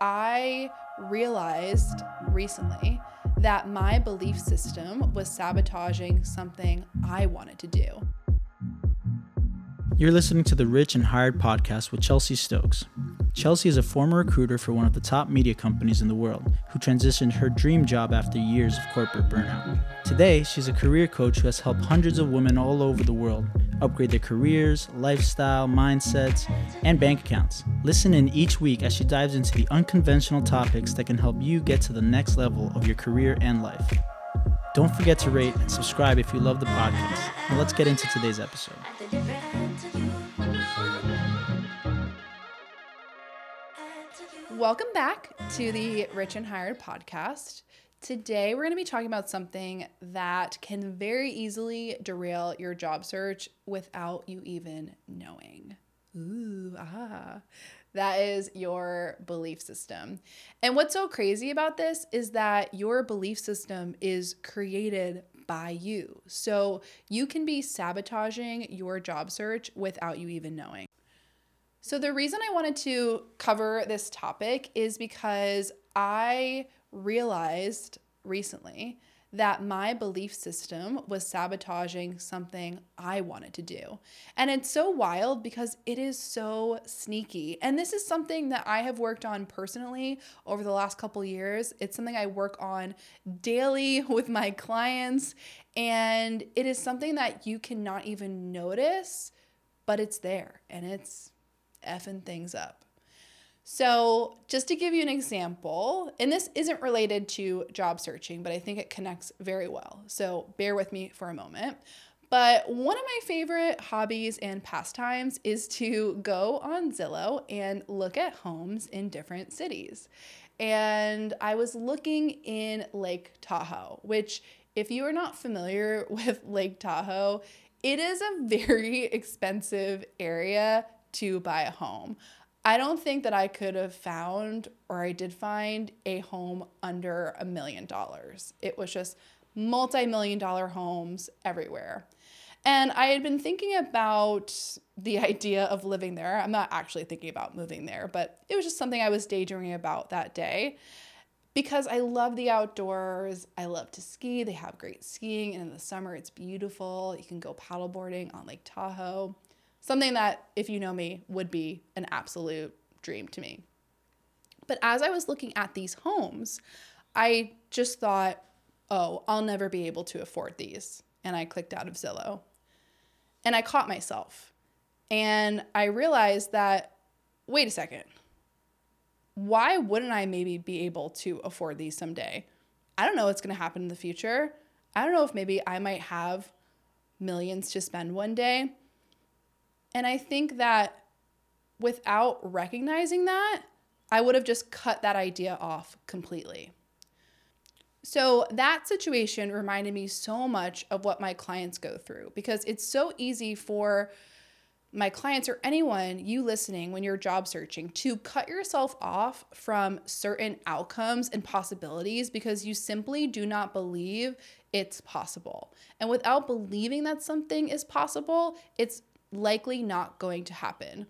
I realized recently that my belief system was sabotaging something I wanted to do. You're listening to the Rich and Hired podcast with Chelsea Stokes. Chelsea is a former recruiter for one of the top media companies in the world who transitioned her dream job after years of corporate burnout. Today, she's a career coach who has helped hundreds of women all over the world upgrade their careers, lifestyle, mindsets, and bank accounts. Listen in each week as she dives into the unconventional topics that can help you get to the next level of your career and life. Don't forget to rate and subscribe if you love the podcast. Now let's get into today's episode. Welcome back to the Rich and Hired podcast. Today, we're going to be talking about something that can very easily derail your job search without you even knowing. Ooh, ah. That is your belief system. And what's so crazy about this is that your belief system is created by you. So you can be sabotaging your job search without you even knowing. So, the reason I wanted to cover this topic is because I realized recently that my belief system was sabotaging something I wanted to do. And it's so wild because it is so sneaky. And this is something that I have worked on personally over the last couple years. It's something I work on daily with my clients and it is something that you cannot even notice, but it's there and it's effing things up. So, just to give you an example, and this isn't related to job searching, but I think it connects very well. So, bear with me for a moment. But one of my favorite hobbies and pastimes is to go on Zillow and look at homes in different cities. And I was looking in Lake Tahoe, which, if you are not familiar with Lake Tahoe, it is a very expensive area to buy a home. I don't think that I could have found or I did find a home under a million dollars. It was just multi million dollar homes everywhere. And I had been thinking about the idea of living there. I'm not actually thinking about moving there, but it was just something I was daydreaming about that day because I love the outdoors. I love to ski. They have great skiing, and in the summer, it's beautiful. You can go paddleboarding on Lake Tahoe. Something that, if you know me, would be an absolute dream to me. But as I was looking at these homes, I just thought, oh, I'll never be able to afford these. And I clicked out of Zillow. And I caught myself. And I realized that, wait a second, why wouldn't I maybe be able to afford these someday? I don't know what's going to happen in the future. I don't know if maybe I might have millions to spend one day. And I think that without recognizing that, I would have just cut that idea off completely. So, that situation reminded me so much of what my clients go through because it's so easy for my clients or anyone, you listening, when you're job searching, to cut yourself off from certain outcomes and possibilities because you simply do not believe it's possible. And without believing that something is possible, it's likely not going to happen.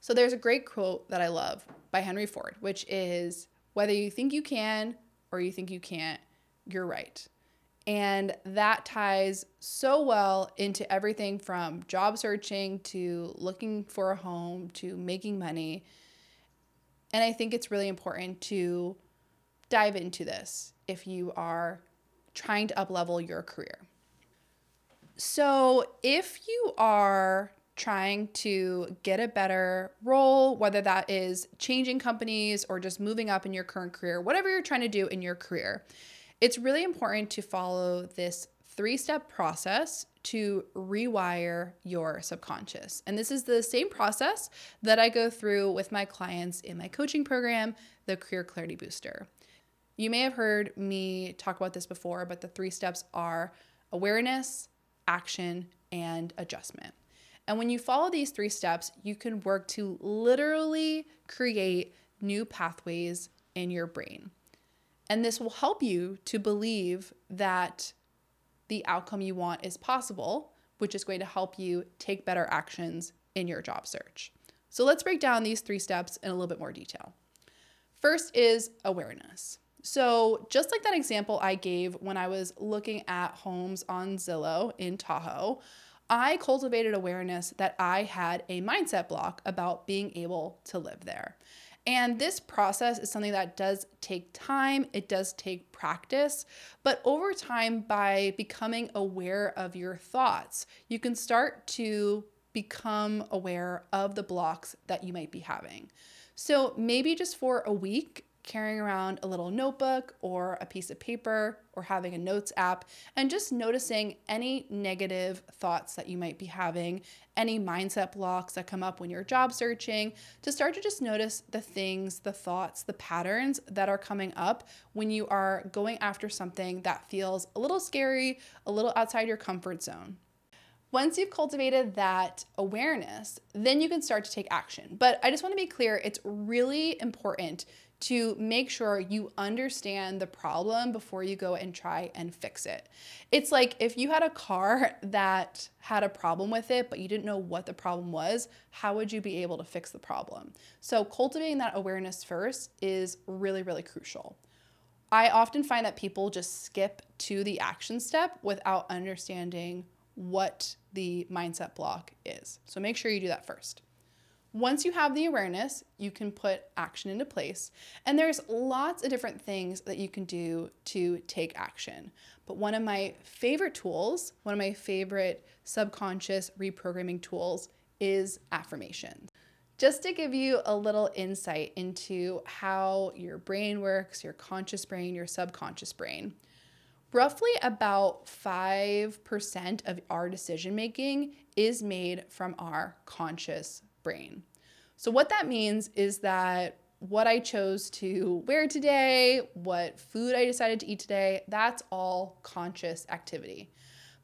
So there's a great quote that I love by Henry Ford, which is whether you think you can or you think you can't, you're right. And that ties so well into everything from job searching to looking for a home to making money. And I think it's really important to dive into this if you are trying to uplevel your career. So, if you are trying to get a better role, whether that is changing companies or just moving up in your current career, whatever you're trying to do in your career, it's really important to follow this three step process to rewire your subconscious. And this is the same process that I go through with my clients in my coaching program, the Career Clarity Booster. You may have heard me talk about this before, but the three steps are awareness, action, and adjustment. And when you follow these three steps, you can work to literally create new pathways in your brain. And this will help you to believe that the outcome you want is possible, which is going to help you take better actions in your job search. So let's break down these three steps in a little bit more detail. First is awareness. So, just like that example I gave when I was looking at homes on Zillow in Tahoe, I cultivated awareness that I had a mindset block about being able to live there. And this process is something that does take time, it does take practice, but over time, by becoming aware of your thoughts, you can start to become aware of the blocks that you might be having. So maybe just for a week, carrying around a little notebook or a piece of paper or having a notes app and just noticing any negative thoughts that you might be having, any mindset blocks that come up when you're job searching, to start to just notice the things, the thoughts, the patterns that are coming up when you are going after something that feels a little scary, a little outside your comfort zone. Once you've cultivated that awareness, then you can start to take action. But I just want to be clear it's really important to make sure you understand the problem before you go and try and fix it. It's like if you had a car that had a problem with it, but you didn't know what the problem was, how would you be able to fix the problem? So, cultivating that awareness first is really, really crucial. I often find that people just skip to the action step without understanding what the mindset block is. So, make sure you do that first. Once you have the awareness, you can put action into place. And there's lots of different things that you can do to take action. But one of my favorite tools, one of my favorite subconscious reprogramming tools is affirmation. Just to give you a little insight into how your brain works, your conscious brain, your subconscious brain. Roughly about 5% of our decision making is made from our conscious brain. So, what that means is that what I chose to wear today, what food I decided to eat today, that's all conscious activity.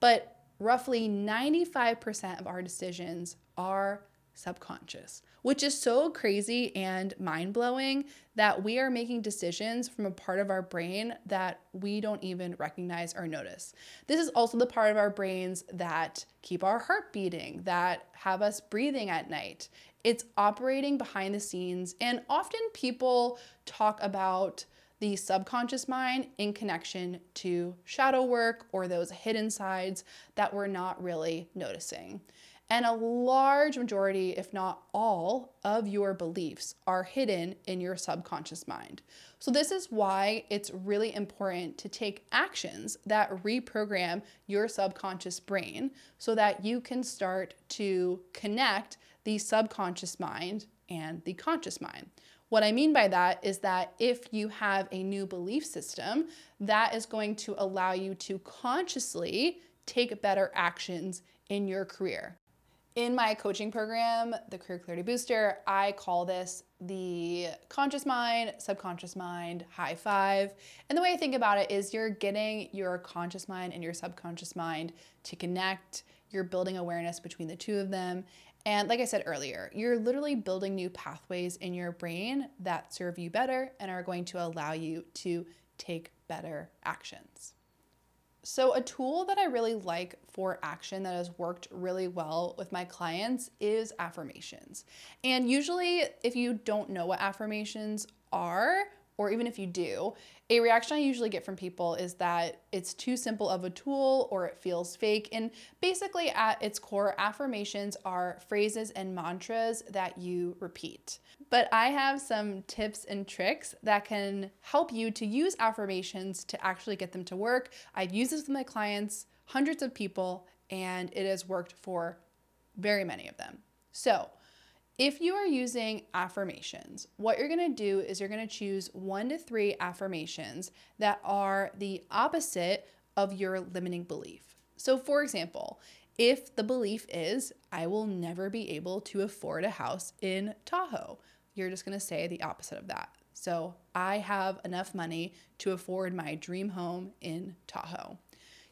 But roughly 95% of our decisions are subconscious, which is so crazy and mind blowing that we are making decisions from a part of our brain that we don't even recognize or notice. This is also the part of our brains that keep our heart beating, that have us breathing at night. It's operating behind the scenes, and often people talk about the subconscious mind in connection to shadow work or those hidden sides that we're not really noticing. And a large majority, if not all, of your beliefs are hidden in your subconscious mind. So, this is why it's really important to take actions that reprogram your subconscious brain so that you can start to connect the subconscious mind and the conscious mind. What I mean by that is that if you have a new belief system, that is going to allow you to consciously take better actions in your career. In my coaching program, the Career Clarity Booster, I call this the conscious mind, subconscious mind, high five. And the way I think about it is you're getting your conscious mind and your subconscious mind to connect. You're building awareness between the two of them. And like I said earlier, you're literally building new pathways in your brain that serve you better and are going to allow you to take better actions. So, a tool that I really like for action that has worked really well with my clients is affirmations. And usually, if you don't know what affirmations are, or even if you do, a reaction I usually get from people is that it's too simple of a tool or it feels fake. And basically, at its core, affirmations are phrases and mantras that you repeat. But I have some tips and tricks that can help you to use affirmations to actually get them to work. I've used this with my clients, hundreds of people, and it has worked for very many of them. So, if you are using affirmations, what you're gonna do is you're gonna choose one to three affirmations that are the opposite of your limiting belief. So, for example, if the belief is, I will never be able to afford a house in Tahoe, you're just gonna say the opposite of that. So, I have enough money to afford my dream home in Tahoe.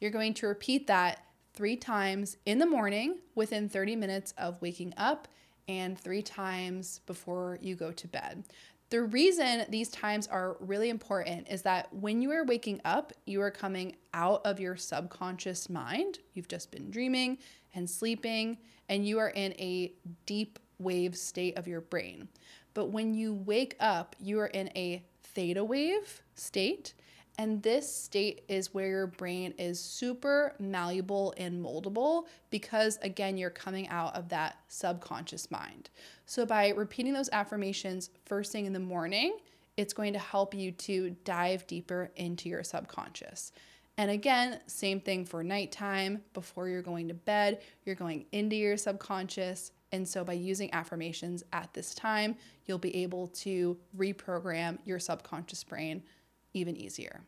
You're going to repeat that three times in the morning within 30 minutes of waking up and three times before you go to bed. The reason these times are really important is that when you are waking up, you are coming out of your subconscious mind. You've just been dreaming and sleeping, and you are in a deep wave state of your brain. But when you wake up, you are in a theta wave state. And this state is where your brain is super malleable and moldable because, again, you're coming out of that subconscious mind. So, by repeating those affirmations first thing in the morning, it's going to help you to dive deeper into your subconscious. And again, same thing for nighttime. Before you're going to bed, you're going into your subconscious. And so, by using affirmations at this time, you'll be able to reprogram your subconscious brain even easier.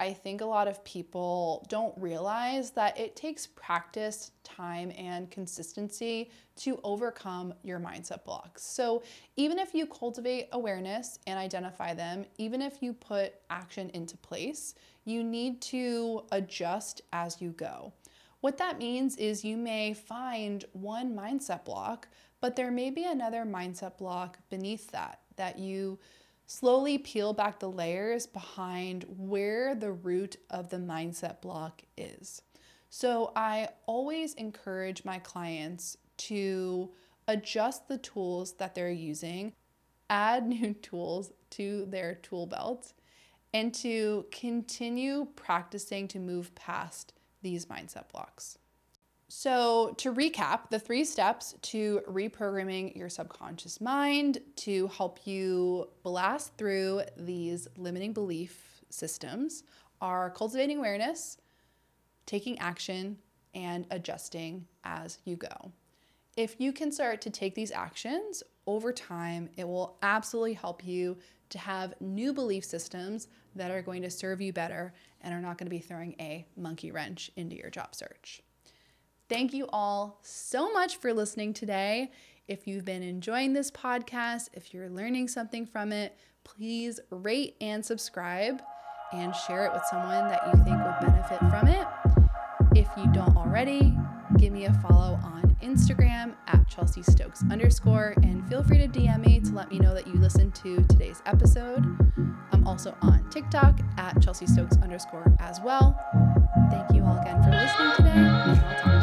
I think a lot of people don't realize that it takes practice, time, and consistency to overcome your mindset blocks. So, even if you cultivate awareness and identify them, even if you put action into place, you need to adjust as you go. What that means is you may find one mindset block, but there may be another mindset block beneath that that you slowly peel back the layers behind where the root of the mindset block is. So I always encourage my clients to adjust the tools that they're using, add new tools to their tool belt, and to continue practicing to move past these mindset blocks. So, to recap, the three steps to reprogramming your subconscious mind to help you blast through these limiting belief systems are cultivating awareness, taking action, and adjusting as you go. If you can start to take these actions over time, it will absolutely help you to have new belief systems that are going to serve you better and are not going to be throwing a monkey wrench into your job search. Thank you all so much for listening today. If you've been enjoying this podcast, if you're learning something from it, please rate and subscribe and share it with someone that you think will benefit from it. If you don't already, give me a follow on Instagram at Chelsea Stokes underscore and feel free to DM me to let me know that you listened to today's episode. I'm also on TikTok at Chelsea Stokes underscore as well. Thank you all again for listening today,